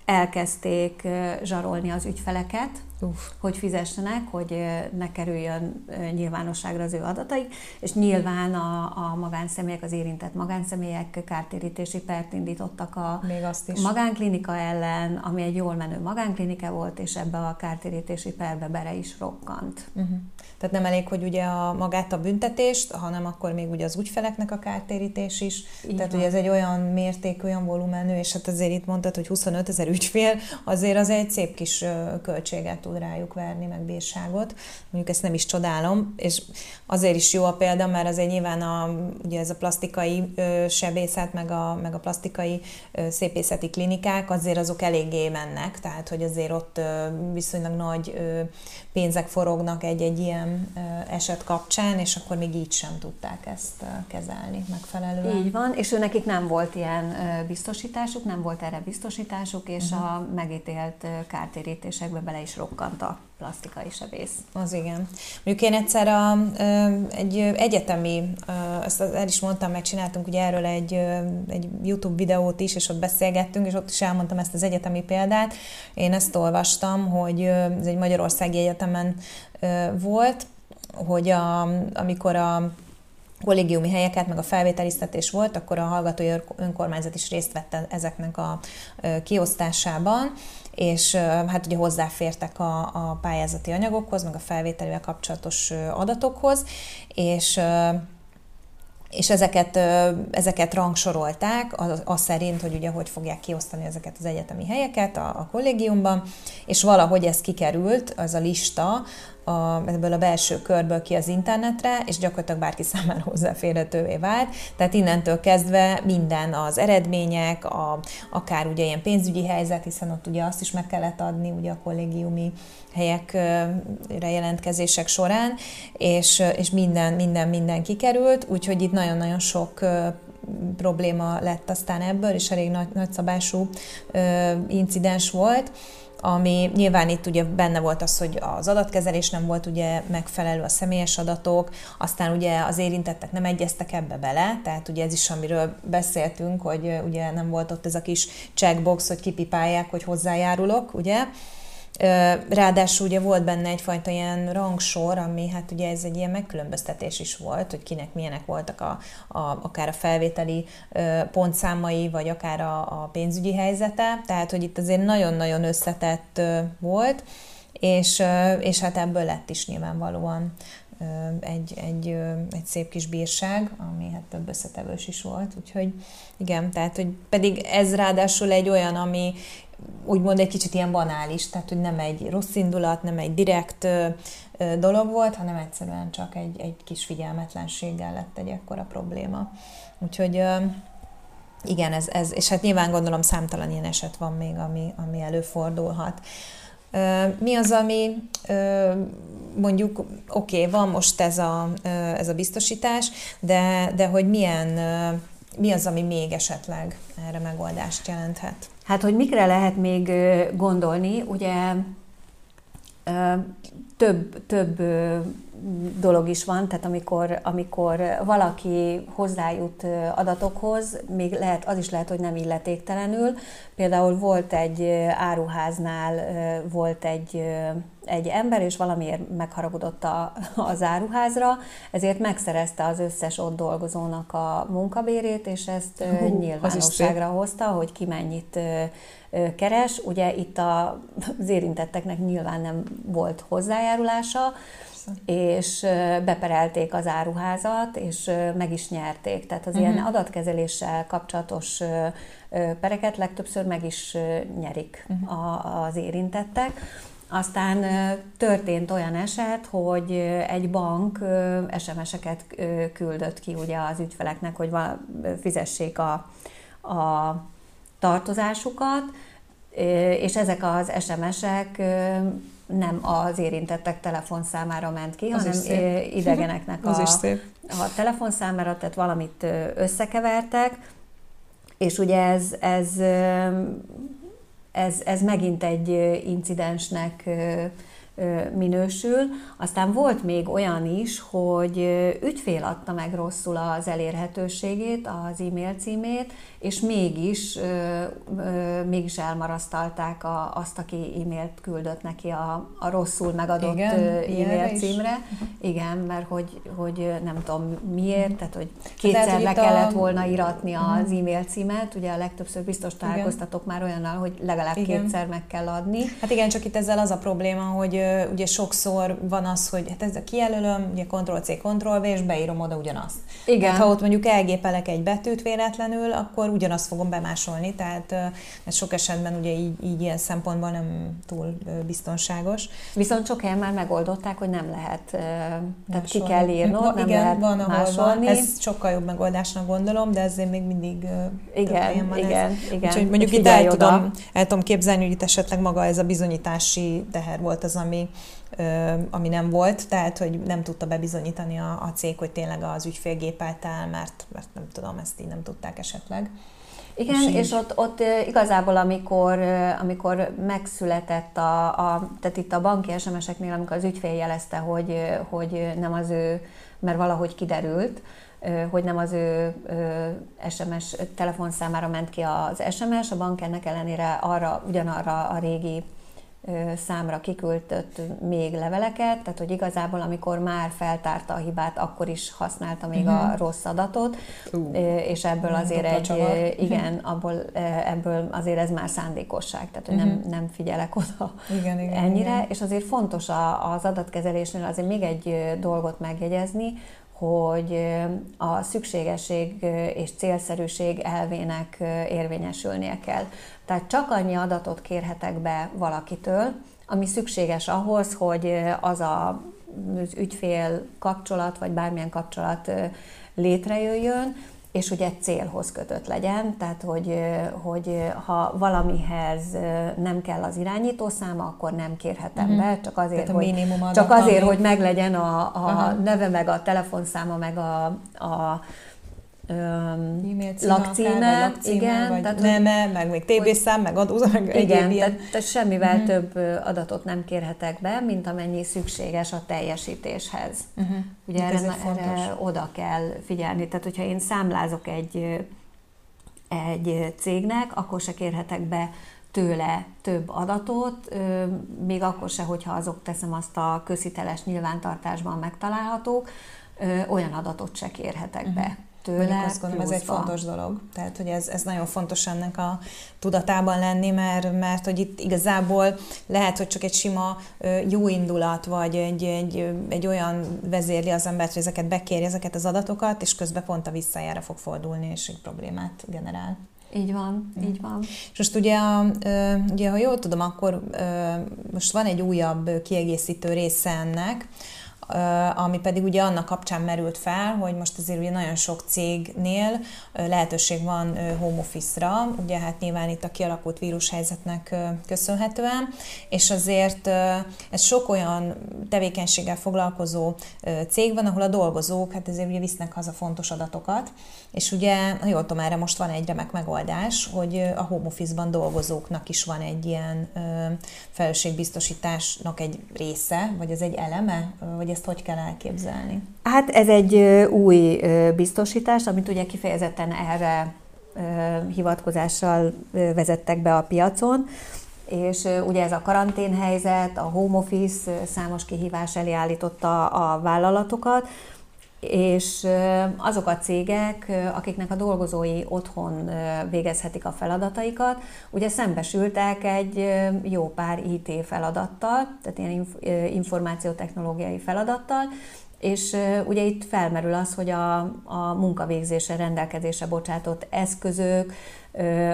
elkezdték zsarolni az ügyfeleket, Uf. hogy fizessenek, hogy ne kerüljön nyilvánosságra az ő adatai, és nyilván a, a magánszemélyek, az érintett magánszemélyek kártérítési pert indítottak a Még azt is. magánklinika ellen, ami egy jól menő magánklinika volt, és ebbe a kártérítési perbe bere is rokkant. Uh-huh. Tehát nem elég, hogy ugye a, magát a büntetést, hanem akkor még ugye az ügyfeleknek a kártérítés is. Így Tehát van. ugye ez egy olyan mérték, olyan volumenű, és hát azért itt mondtad, hogy 25 ezer ügyfél, azért az egy szép kis költséget tud rájuk verni, meg bírságot. Mondjuk ezt nem is csodálom, és azért is jó a példa, mert azért nyilván a, ugye ez a plastikai ö, sebészet, meg a, meg a plastikai ö, szépészeti klinikák, azért azok eléggé mennek, tehát hogy azért ott ö, viszonylag nagy ö, pénzek forognak egy-egy ilyen eset kapcsán, és akkor még így sem tudták ezt kezelni megfelelően. Így van, és ő nekik nem volt ilyen biztosításuk, nem volt erre biztosításuk, és uh-huh. a megítélt kártérítésekbe bele is rokkant a plastikai sebész. Az igen. Mondjuk én egyszer a, egy egyetemi, ezt el is mondtam, megcsináltunk ugye erről egy, egy YouTube videót is, és ott beszélgettünk, és ott is elmondtam ezt az egyetemi példát. Én ezt olvastam, hogy ez egy Magyarországi Egyetemen volt, hogy a, amikor a kollégiumi helyeket, meg a felvételiztetés volt, akkor a hallgatói önkormányzat is részt vette ezeknek a kiosztásában, és hát ugye hozzáfértek a, a pályázati anyagokhoz, meg a felvételével kapcsolatos adatokhoz, és és ezeket, ezeket rangsorolták az, az szerint, hogy ugye hogy fogják kiosztani ezeket az egyetemi helyeket a, a kollégiumban, és valahogy ez kikerült, az a lista a, ebből a belső körből ki az internetre, és gyakorlatilag bárki számára hozzáférhetővé vált. Tehát innentől kezdve minden az eredmények, a, akár ugye ilyen pénzügyi helyzet, hiszen ott ugye azt is meg kellett adni ugye a kollégiumi helyekre jelentkezések során, és, és minden, minden, minden kikerült, úgyhogy itt nagyon-nagyon sok probléma lett aztán ebből, és elég nagy, nagyszabású incidens volt ami nyilván itt ugye benne volt az, hogy az adatkezelés nem volt ugye megfelelő a személyes adatok, aztán ugye az érintettek nem egyeztek ebbe bele, tehát ugye ez is, amiről beszéltünk, hogy ugye nem volt ott ez a kis checkbox, hogy kipipálják, hogy hozzájárulok, ugye, Ráadásul ugye volt benne egyfajta ilyen rangsor, ami hát ugye ez egy ilyen megkülönböztetés is volt, hogy kinek milyenek voltak a, a, akár a felvételi pontszámai, vagy akár a, a pénzügyi helyzete, tehát hogy itt azért nagyon-nagyon összetett volt, és, és hát ebből lett is nyilvánvalóan egy, egy, egy szép kis bírság, ami hát több összetevős is volt, úgyhogy igen, tehát hogy pedig ez ráadásul egy olyan, ami úgymond egy kicsit ilyen banális, tehát hogy nem egy rossz indulat, nem egy direkt dolog volt, hanem egyszerűen csak egy, egy kis figyelmetlenséggel lett egy ekkora probléma. Úgyhogy igen, ez, ez, és hát nyilván gondolom számtalan ilyen eset van még, ami, ami előfordulhat. Mi az, ami mondjuk, oké, okay, van most ez a, ez a biztosítás, de, de hogy milyen, mi az, ami még esetleg erre megoldást jelenthet? Hát, hogy mikre lehet még gondolni, ugye több, több dolog is van, tehát amikor, amikor valaki hozzájut adatokhoz, még lehet, az is lehet, hogy nem illetéktelenül. Például volt egy áruháznál volt egy egy ember, és valamiért megharagudott a, az áruházra, ezért megszerezte az összes ott dolgozónak a munkabérét, és ezt Hú, nyilvánosságra hozta, hogy ki mennyit keres. Ugye itt az érintetteknek nyilván nem volt hozzájárulása, és beperelték az áruházat, és meg is nyerték. Tehát az uh-huh. ilyen adatkezeléssel kapcsolatos pereket legtöbbször meg is nyerik uh-huh. az érintettek. Aztán történt olyan eset, hogy egy bank SMS-eket küldött ki ugye az ügyfeleknek, hogy fizessék a, a tartozásukat, és ezek az SMS-ek nem az érintettek telefonszámára ment ki, az hanem idegeneknek a, a telefonszámára, tehát valamit összekevertek, és ugye ez, ez, ez, ez megint egy incidensnek minősül. Aztán volt még olyan is, hogy ügyfél adta meg rosszul az elérhetőségét, az e-mail címét, és mégis, mégis elmarasztalták a, azt, aki e-mailt küldött neki a, a rosszul megadott Igen, e-mail címre. Is. Igen, mert hogy, hogy nem tudom miért, tehát hogy kétszer tehát, le kellett a... volna iratni az uh-huh. e-mail címet, ugye a legtöbbször biztos találkoztatok már olyannal, hogy legalább igen. kétszer meg kell adni. Hát igen, csak itt ezzel az a probléma, hogy ugye sokszor van az, hogy hát ezzel kijelölöm, ugye Ctrl-C, Ctrl-V, és beírom oda ugyanazt. Igen. Tehát, ha ott mondjuk elgépelek egy betűt véletlenül, akkor ugyanazt fogom bemásolni, tehát ez sok esetben ugye így, így ilyen szempontból nem túl biztonságos. Viszont sok helyen már megoldották, hogy nem lehet, tehát másolni. ki kell írnod, va, nem igen, lehet van, ahol másolni. Van. Ez sokkal jobb megoldásnak gondolom, de ezért még mindig igen, van igen, ez. igen. Úgyhogy mondjuk itt el tudom, el tudom képzelni, hogy itt esetleg maga ez a bizonyítási teher volt az, ami ami nem volt, tehát hogy nem tudta bebizonyítani a, a cég, hogy tényleg az ügyfél gépelt el, mert, mert nem tudom, ezt így nem tudták esetleg. Igen, és, és ott, ott igazából, amikor, amikor megszületett a, a, tehát itt a banki SMS-eknél, amikor az ügyfél jelezte, hogy, hogy nem az ő, mert valahogy kiderült, hogy nem az ő SMS telefonszámára ment ki az SMS, a bank ennek ellenére arra, ugyanarra a régi számra kiküldött még leveleket, tehát hogy igazából amikor már feltárta a hibát, akkor is használta még uh-huh. a mhm. rossz adatot, uh, és ebből azért egy, igen, abból, ebből azért ez már szándékosság, tehát hogy uh-huh. nem, mhm. nem figyelek oda igen, igen, ennyire, igen. és azért fontos az adatkezelésnél azért még egy dolgot megjegyezni, hogy a szükségesség és célszerűség elvének érvényesülnie kell. Tehát csak annyi adatot kérhetek be valakitől, ami szükséges ahhoz, hogy az a, az ügyfél kapcsolat, vagy bármilyen kapcsolat létrejöjjön, és hogy egy célhoz kötött legyen, tehát hogy, hogy ha valamihez nem kell az irányító száma, akkor nem kérhetem uh-huh. be, csak azért, hogy, csak azért, hogy meglegyen a, a neve, meg a telefonszáma, meg a, a e-mail lakcíme, lakcíme, igen, vagy tehát, neme, meg még TB szám, meg adó, meg igen, tehát, tehát semmivel uh-huh. több adatot nem kérhetek be, mint amennyi szükséges a teljesítéshez. Uh-huh. Ugye erre, erre oda kell figyelni. Tehát, hogyha én számlázok egy, egy cégnek, akkor se kérhetek be tőle több adatot, még akkor se, hogyha azok teszem azt a közhiteles nyilvántartásban megtalálhatók, olyan adatot se kérhetek uh-huh. be tőle. Azt gondolom, ez egy fontos dolog. Tehát, hogy ez, ez nagyon fontos ennek a tudatában lenni, mert, mert hogy itt igazából lehet, hogy csak egy sima jó indulat, vagy egy, egy, egy olyan vezérli az embert, hogy ezeket bekéri, ezeket az adatokat, és közben pont a visszajára fog fordulni, és egy problémát generál. Így van, mm. így van. És most ugye, ugye, ha jól tudom, akkor most van egy újabb kiegészítő része ennek, ami pedig ugye annak kapcsán merült fel, hogy most azért ugye nagyon sok cégnél lehetőség van home office-ra, ugye hát nyilván itt a kialakult vírushelyzetnek köszönhetően, és azért ez sok olyan tevékenységgel foglalkozó cég van, ahol a dolgozók hát ezért ugye visznek haza fontos adatokat, és ugye, ha jól tudom, erre most van egy remek megoldás, hogy a home office-ban dolgozóknak is van egy ilyen felelősségbiztosításnak egy része, vagy ez egy eleme, vagy ezt hogy kell elképzelni? Hát ez egy új biztosítás, amit ugye kifejezetten erre hivatkozással vezettek be a piacon, és ugye ez a karanténhelyzet, a home office számos kihívás elé állította a vállalatokat, és azok a cégek, akiknek a dolgozói otthon végezhetik a feladataikat, ugye szembesültek egy jó pár IT feladattal, tehát ilyen információtechnológiai feladattal, és ugye itt felmerül az, hogy a, a munkavégzésre rendelkezésre bocsátott eszközök,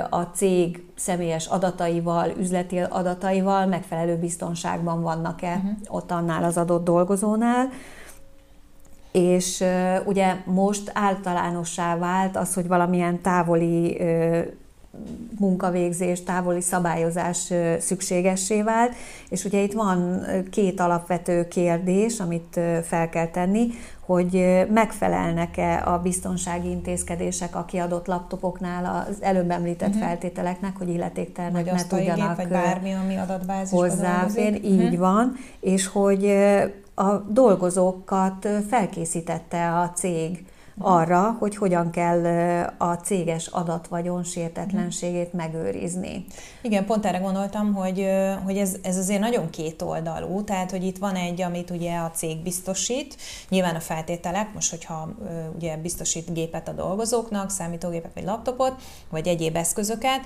a cég személyes adataival, üzleti adataival megfelelő biztonságban vannak-e uh-huh. ott annál az adott dolgozónál. És ugye most általánossá vált az, hogy valamilyen távoli munkavégzés, távoli szabályozás szükségessé vált, és ugye itt van két alapvető kérdés, amit fel kell tenni, hogy megfelelnek-e a biztonsági intézkedések a kiadott laptopoknál az előbb említett uh-huh. feltételeknek, hogy illetéktelnek ne tudjanak gép, vagy bármi, ami hozzáférni, így uh-huh. van, és hogy a dolgozókat felkészítette a cég arra, hogy hogyan kell a céges adatvagyon sértetlenségét megőrizni. Igen, pont erre gondoltam, hogy, hogy ez, ez azért nagyon kétoldalú, tehát hogy itt van egy, amit ugye a cég biztosít, nyilván a feltételek, most hogyha ugye biztosít gépet a dolgozóknak, számítógépet vagy laptopot, vagy egyéb eszközöket,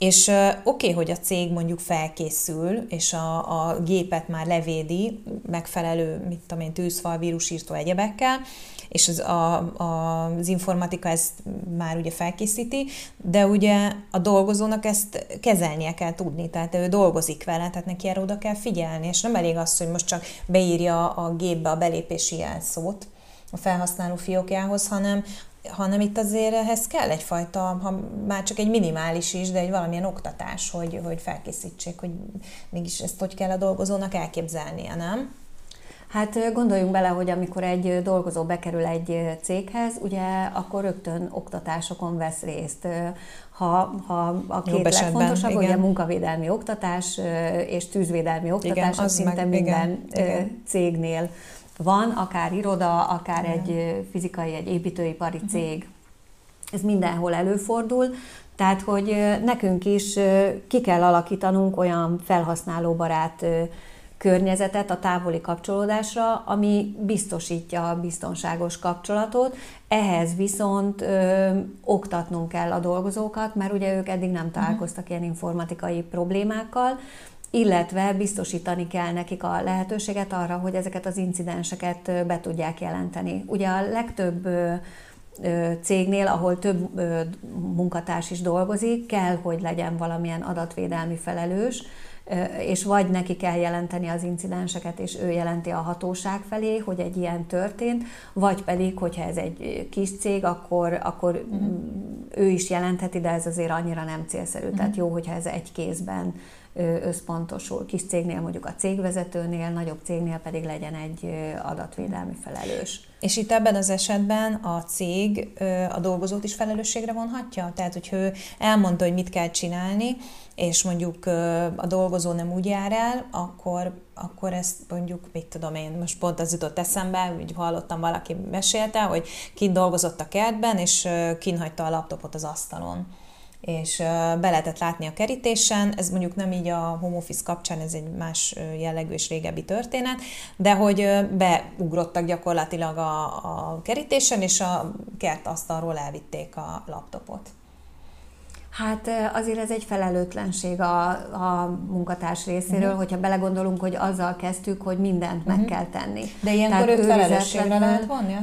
és oké, okay, hogy a cég mondjuk felkészül, és a, a gépet már levédi megfelelő, mit tudom én, tűzfal, vírusírtó egyebekkel, és az, a, a, az informatika ezt már ugye felkészíti, de ugye a dolgozónak ezt kezelnie kell tudni, tehát ő dolgozik vele, tehát neki erre oda kell figyelni, és nem elég az, hogy most csak beírja a gépbe a belépési jelszót a felhasználó fiókjához, hanem hanem itt azért ehhez kell egyfajta, ha már csak egy minimális is, de egy valamilyen oktatás, hogy, hogy felkészítsék, hogy mégis ezt hogy kell a dolgozónak elképzelnie, nem? Hát gondoljunk bele, hogy amikor egy dolgozó bekerül egy céghez, ugye akkor rögtön oktatásokon vesz részt. Ha, ha a két Jobb legfontosabb, ugye munkavédelmi oktatás és tűzvédelmi oktatás, igen, az szinte meg, minden igen, cégnél van, akár iroda, akár igen. egy fizikai, egy építőipari uh-huh. cég. Ez mindenhol előfordul, tehát, hogy nekünk is ki kell alakítanunk olyan felhasználóbarát környezetet a távoli kapcsolódásra, ami biztosítja a biztonságos kapcsolatot. Ehhez viszont ö, oktatnunk kell a dolgozókat, mert ugye ők eddig nem találkoztak ilyen informatikai problémákkal, illetve biztosítani kell nekik a lehetőséget arra, hogy ezeket az incidenseket be tudják jelenteni. Ugye a legtöbb cégnél, ahol több munkatárs is dolgozik, kell, hogy legyen valamilyen adatvédelmi felelős, és vagy neki kell jelenteni az incidenseket, és ő jelenti a hatóság felé, hogy egy ilyen történt, vagy pedig, hogyha ez egy kis cég, akkor, akkor uh-huh. ő is jelentheti, de ez azért annyira nem célszerű. Uh-huh. Tehát jó, hogyha ez egy kézben összpontosul. Kis cégnél mondjuk a cégvezetőnél, nagyobb cégnél pedig legyen egy adatvédelmi felelős. És itt ebben az esetben a cég a dolgozót is felelősségre vonhatja? Tehát, hogy ő elmondta, hogy mit kell csinálni, és mondjuk a dolgozó nem úgy jár el, akkor, akkor ezt mondjuk, mit tudom én, most pont az jutott eszembe, úgy hallottam, valaki mesélte, hogy kint dolgozott a kertben, és kint hagyta a laptopot az asztalon és be lehetett látni a kerítésen, ez mondjuk nem így a home office kapcsán, ez egy más jellegű és régebbi történet, de hogy beugrottak gyakorlatilag a, a kerítésen, és a kertasztalról elvitték a laptopot. Hát azért ez egy felelőtlenség a, a munkatárs részéről, uh-huh. hogyha belegondolunk, hogy azzal kezdtük, hogy mindent uh-huh. meg mhm. kell tenni. De ilyenkor őt felelősségre lehet vonni?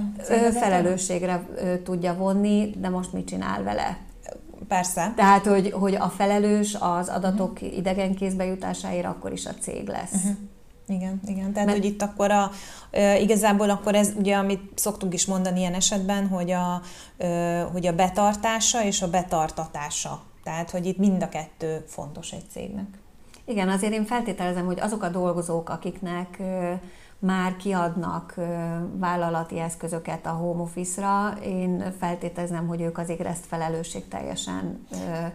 Felelősségre tudja vonni, de most mit csinál vele? Persze. Tehát, hogy, hogy a felelős az adatok uh-huh. idegen kézbe jutásáért akkor is a cég lesz. Uh-huh. Igen, igen. Tehát, Mert... hogy itt akkor a, e, igazából akkor ez ugye, amit szoktunk is mondani ilyen esetben, hogy a, e, hogy a betartása és a betartatása. Tehát, hogy itt mind a kettő fontos egy cégnek. Igen, azért én feltételezem, hogy azok a dolgozók, akiknek már kiadnak vállalati eszközöket a home office-ra, én feltételezem, hogy ők azért ezt felelősségteljesen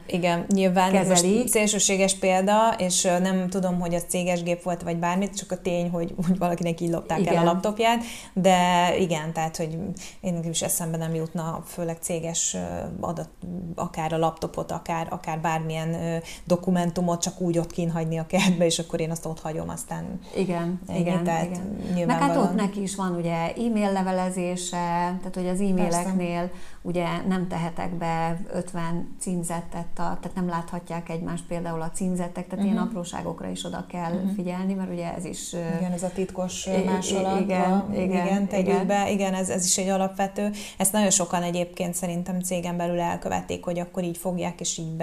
Igen, nyilván kezelik. most szélsőséges példa, és nem tudom, hogy az céges gép volt, vagy bármit, csak a tény, hogy, hogy valakinek így lopták igen. el a laptopját, de igen, tehát, hogy én is eszembe nem jutna, főleg céges adat, akár a laptopot, akár, akár bármilyen dokumentumot csak úgy ott kínhagyni a kertbe, és akkor én azt ott hagyom, aztán igen, ennyi, igen, tehát igen. Meg hát ott neki is van ugye e-mail levelezése, tehát hogy az e-maileknél Persze. ugye nem tehetek be 50 címzettet, tehát nem láthatják egymást például a címzettek, tehát uh-huh. ilyen mhm. apróságokra is oda kell uh-huh. figyelni, mert ugye ez is... Igen, ez a titkos másolat. Igen, igen, igen, igen, be. igen ez, ez is egy alapvető. Ezt nagyon sokan egyébként szerintem cégen belül elkövették, hogy akkor így fogják és így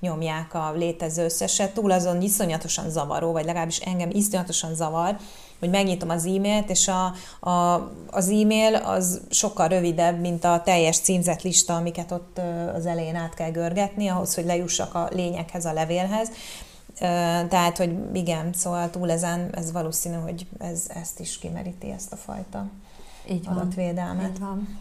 benyomják a létező összeset. Túl azon iszonyatosan zavaró, vagy legalábbis engem iszonyatosan zavar, hogy megnyitom az e-mailt, és a, a, az e-mail az sokkal rövidebb, mint a teljes címzetlista, amiket ott az elején át kell görgetni, ahhoz, hogy lejussak a lényekhez, a levélhez. Tehát, hogy igen, szóval túl ezen, ez valószínű, hogy ez, ezt is kimeríti, ezt a fajta Így adatvédelmet. Így van.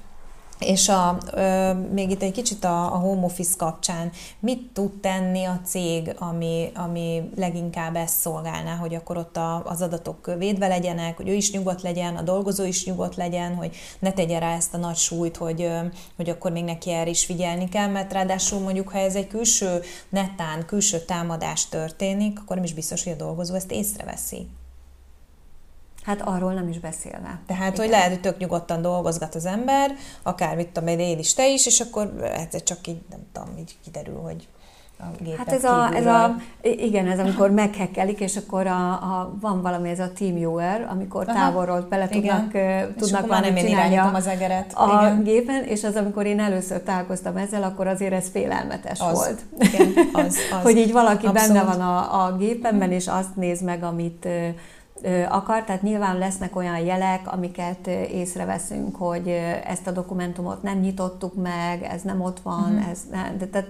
És a, ö, még itt egy kicsit a, a home office kapcsán, mit tud tenni a cég, ami, ami leginkább ezt szolgálná, hogy akkor ott a, az adatok védve legyenek, hogy ő is nyugodt legyen, a dolgozó is nyugodt legyen, hogy ne tegye rá ezt a nagy súlyt, hogy, hogy akkor még neki erre is figyelni kell, mert ráadásul mondjuk, ha ez egy külső netán, külső támadás történik, akkor nem is biztos, hogy a dolgozó ezt észreveszi. Hát arról nem is beszélve. Tehát, Igen. hogy lehet, hogy tök nyugodtan dolgozgat az ember, akár mit tudom én is, te is, és akkor egyszer csak így, nem tudom, így kiderül, hogy a Hát ez a, ez a, igen, ez amikor meghekkelik, és akkor a, a, van valami, ez a TeamViewer, amikor Aha, távolról bele tudnak, igen. tudnak valamit nem csinálni a, az egeret. a igen. gépen, és az, amikor én először találkoztam ezzel, akkor azért ez félelmetes az, volt. Igen, az, az. hogy így valaki Abszolút. benne van a, a gépenben, és azt néz meg, amit akar, tehát nyilván lesznek olyan jelek, amiket észreveszünk, hogy ezt a dokumentumot nem nyitottuk meg, ez nem ott van, uh-huh. ez nem, de tehát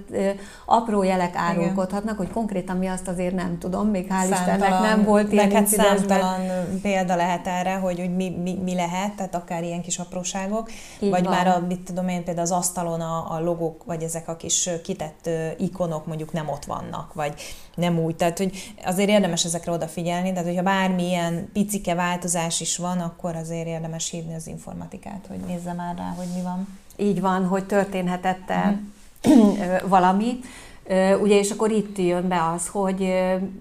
apró jelek árulkodhatnak, hogy konkrétan mi azt azért nem tudom, még hál' Istennek nem volt ilyen Neked számtalan példa lehet erre, hogy, hogy mi, mi, mi lehet, tehát akár ilyen kis apróságok, Így vagy van. már a, mit tudom én, például az asztalon a, a logók, vagy ezek a kis kitett ikonok mondjuk nem ott vannak, vagy nem úgy. Tehát, hogy azért érdemes ezekre odafigyelni, tehát hogyha bármilyen picike változás is van, akkor azért érdemes hívni az informatikát, hogy nézze már rá, hogy mi van. Így van, hogy történhetett uh-huh. valami. Ugye, és akkor itt jön be az, hogy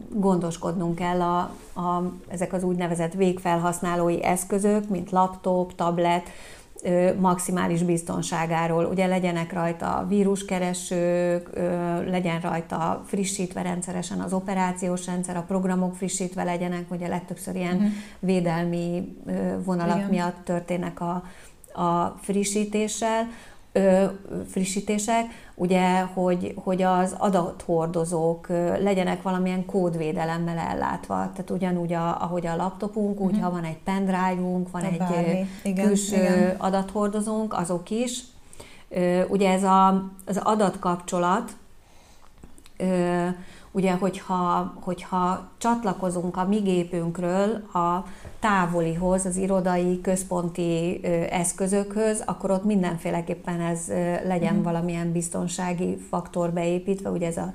gondoskodnunk kell a, a, ezek az úgynevezett végfelhasználói eszközök, mint laptop, tablet, maximális biztonságáról. Ugye legyenek rajta víruskeresők, legyen rajta frissítve rendszeresen az operációs rendszer, a programok frissítve legyenek, ugye legtöbbször ilyen uh-huh. védelmi vonalak Igen. miatt történnek a, a frissítéssel frissítések, ugye, hogy, hogy az adathordozók legyenek valamilyen kódvédelemmel ellátva. Tehát ugyanúgy, a, ahogy a laptopunk, uh-huh. úgy, mhm. ha van egy pendrive-unk, van egy igen, külső igen. adathordozónk, azok is. Ugye ez a, az adatkapcsolat, ugye, hogyha, hogyha csatlakozunk a mi gépünkről a távolihoz, az irodai, központi eszközökhöz, akkor ott mindenféleképpen ez legyen mm. valamilyen biztonsági faktor beépítve, ugye ez a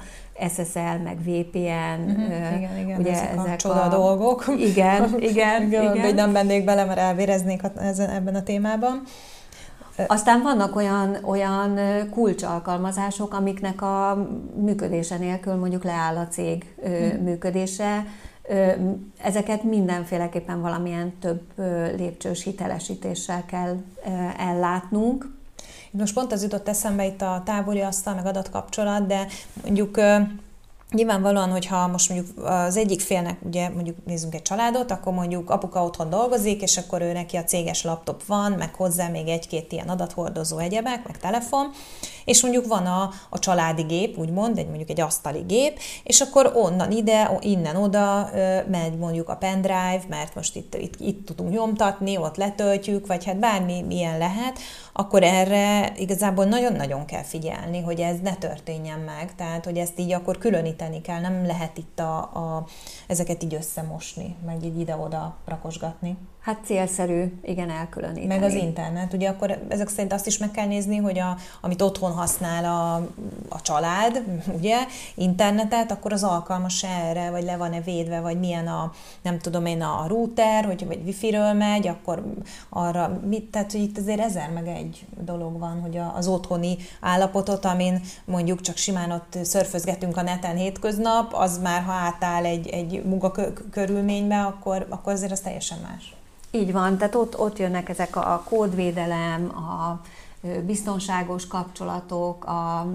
SSL, meg VPN, mm-hmm. igen, igen, ugye ezek, ezek a csoda a... dolgok. Igen, igen, igen. igen. nem mennék bele, mert elvéreznék ebben a témában. Aztán vannak olyan, olyan kulcsalkalmazások, amiknek a működése nélkül mondjuk leáll a cég hmm. működése. Ezeket mindenféleképpen valamilyen több lépcsős hitelesítéssel kell ellátnunk. Most pont az jutott eszembe itt a távoli asztal, meg adatkapcsolat, de mondjuk Nyilvánvalóan, hogyha most mondjuk az egyik félnek, ugye mondjuk nézzünk egy családot, akkor mondjuk apuka otthon dolgozik, és akkor ő neki a céges laptop van, meg hozzá még egy-két ilyen adathordozó egyebek, meg telefon, és mondjuk van a, a családi gép, úgymond, egy mondjuk egy asztali gép, és akkor onnan ide, innen oda megy mondjuk a pendrive, mert most itt, itt, itt tudunk nyomtatni, ott letöltjük, vagy hát bármi ilyen lehet, akkor erre igazából nagyon-nagyon kell figyelni, hogy ez ne történjen meg, tehát hogy ezt így akkor különíteni kell. Nem lehet itt a, a, ezeket így összemosni, meg így ide-oda rakosgatni. Hát célszerű, igen, elkülöníteni. Meg az internet. Ugye akkor ezek szerint azt is meg kell nézni, hogy a, amit otthon használ a, a család, ugye, internetet, akkor az alkalmas erre, vagy le van-e védve, vagy milyen a, nem tudom én, a router, hogy vagy wifi-ről megy, akkor arra, mit, tehát hogy itt azért ezer meg egy dolog van, hogy az otthoni állapotot, amin mondjuk csak simán ott szörfözgetünk a neten hétköznap, az már ha átáll egy, egy munkakörülménybe, akkor, akkor azért az teljesen más. Így van, tehát ott, ott jönnek ezek a kódvédelem, a biztonságos kapcsolatok, a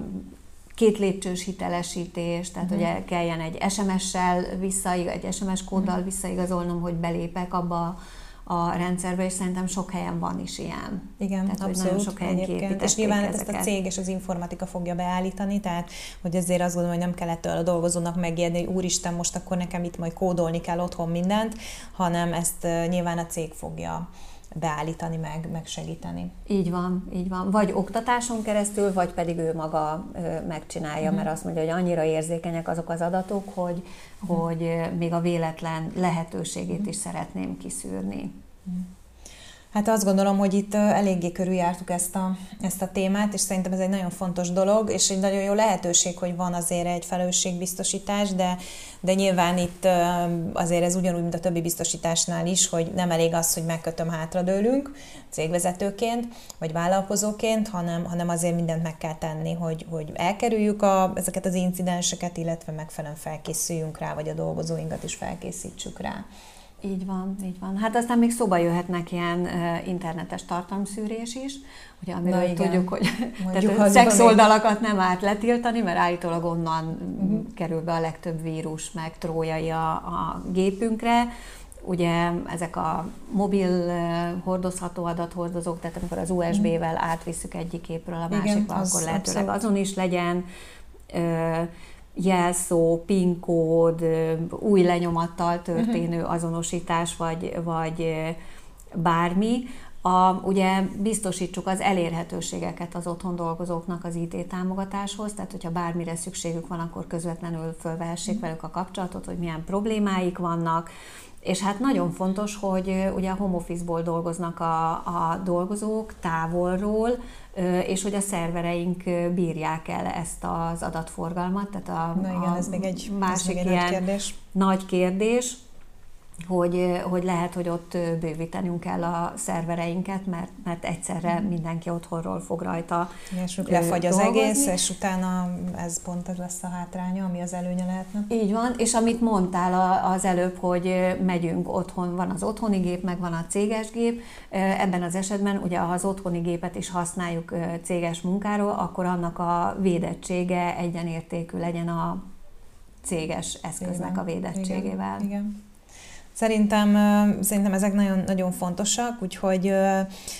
két lépcsős hitelesítés, tehát uh-huh. ugye kelljen egy SMS-sel visszaig, egy SMS kóddal uh-huh. visszaigazolnom, hogy belépek abba a rendszerbe, és szerintem sok helyen van is ilyen. Igen, tehát, abszolút. Nagyon sok helyen egyébként. És nyilván ezeket. ezt a cég és az informatika fogja beállítani, tehát hogy azért azt gondolom, hogy nem kellett a dolgozónak megérni, hogy úristen, most akkor nekem itt majd kódolni kell otthon mindent, hanem ezt nyilván a cég fogja beállítani, meg, meg segíteni. Így van, így van. Vagy oktatáson keresztül, vagy pedig ő maga megcsinálja, mm. mert azt mondja, hogy annyira érzékenyek azok az adatok, hogy, mm. hogy még a véletlen lehetőségét mm. is szeretném kiszűrni. Mm. Hát azt gondolom, hogy itt eléggé körüljártuk ezt a, ezt a témát, és szerintem ez egy nagyon fontos dolog, és egy nagyon jó lehetőség, hogy van azért egy felelősségbiztosítás, de, de nyilván itt azért ez ugyanúgy, mint a többi biztosításnál is, hogy nem elég az, hogy megkötöm hátradőlünk cégvezetőként, vagy vállalkozóként, hanem, hanem azért mindent meg kell tenni, hogy, hogy elkerüljük a, ezeket az incidenseket, illetve megfelelően felkészüljünk rá, vagy a dolgozóinkat is felkészítsük rá. Így van, így van. Hát aztán még szóba jöhetnek ilyen uh, internetes tartalomszűrés is, ugye, amiről Na, tudjuk, hogy tehát szexoldalakat nem árt letiltani, mert állítólag onnan uh-huh. kerül be a legtöbb vírus, meg trójai a, a gépünkre. Ugye ezek a mobil uh, hordozható adathordozók, tehát amikor az USB-vel mhm. átvisszük egyik képről a másikba, Igen, akkor lehetőleg abszolút. azon is legyen. Uh, jelszó, PIN kód, új lenyomattal történő uh-huh. azonosítás, vagy, vagy bármi, a, ugye biztosítsuk az elérhetőségeket az otthon dolgozóknak az IT támogatáshoz, tehát hogyha bármire szükségük van, akkor közvetlenül fölvehessék uh-huh. velük a kapcsolatot, hogy milyen problémáik vannak, és hát nagyon fontos, hogy ugye a home office-ból dolgoznak a, a dolgozók távolról, és hogy a szervereink bírják el ezt az adatforgalmat. Tehát a, Na igen, a ez még egy, másik ez még egy nagy kérdés. Nagy kérdés hogy, hogy lehet, hogy ott bővítenünk kell a szervereinket, mert, mert egyszerre mindenki otthonról fog rajta És lefagy az dolgozni. egész, és utána ez pont az lesz a hátránya, ami az előnye lehetne. Így van, és amit mondtál az előbb, hogy megyünk otthon, van az otthoni gép, meg van a céges gép, ebben az esetben ugye ha az otthoni gépet is használjuk céges munkáról, akkor annak a védettsége egyenértékű legyen a céges eszköznek igen, a védettségével. Igen, igen. Szerintem, szerintem ezek nagyon, nagyon fontosak, úgyhogy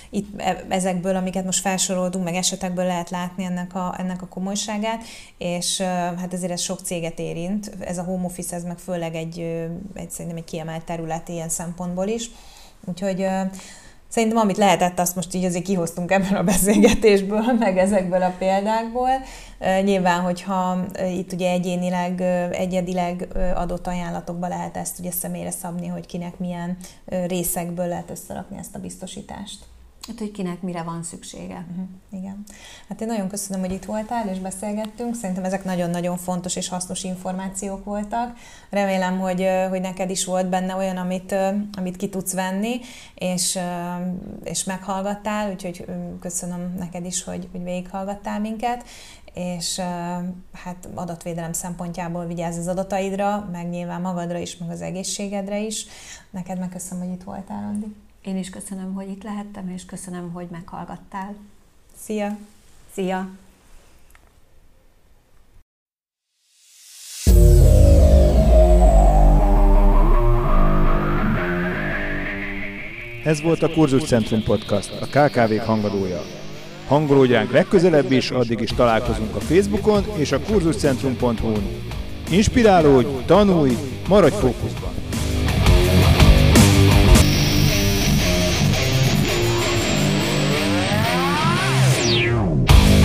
itt e, ezekből, amiket most felsoroltunk, meg esetekből lehet látni ennek a, ennek a komolyságát, és hát ezért ez sok céget érint. Ez a home office, ez meg főleg egy, egy szerintem egy kiemelt terület ilyen szempontból is. Úgyhogy Szerintem amit lehetett, azt most így azért kihoztunk ebből a beszélgetésből, meg ezekből a példákból. Nyilván, hogyha itt ugye egyénileg, egyedileg adott ajánlatokba lehet ezt ugye személyre szabni, hogy kinek milyen részekből lehet összerakni ezt a biztosítást. Hát, hogy kinek mire van szüksége. Uh-huh. Igen. Hát én nagyon köszönöm, hogy itt voltál és beszélgettünk. Szerintem ezek nagyon-nagyon fontos és hasznos információk voltak. Remélem, hogy, hogy neked is volt benne olyan, amit, amit ki tudsz venni, és, és meghallgattál, úgyhogy köszönöm neked is, hogy, hogy végighallgattál minket, és hát adatvédelem szempontjából vigyázz az adataidra, meg nyilván magadra is, meg az egészségedre is. Neked megköszönöm, hogy itt voltál, Andi. Én is köszönöm, hogy itt lehettem, és köszönöm, hogy meghallgattál. Szia! Szia! Ez volt a Kurzus Centrum Podcast, a kkv hangadója. Hangolódjánk legközelebb is, addig is találkozunk a Facebookon és a kurzuscentrum.hu-n. Inspirálódj, tanulj, maradj fókuszban!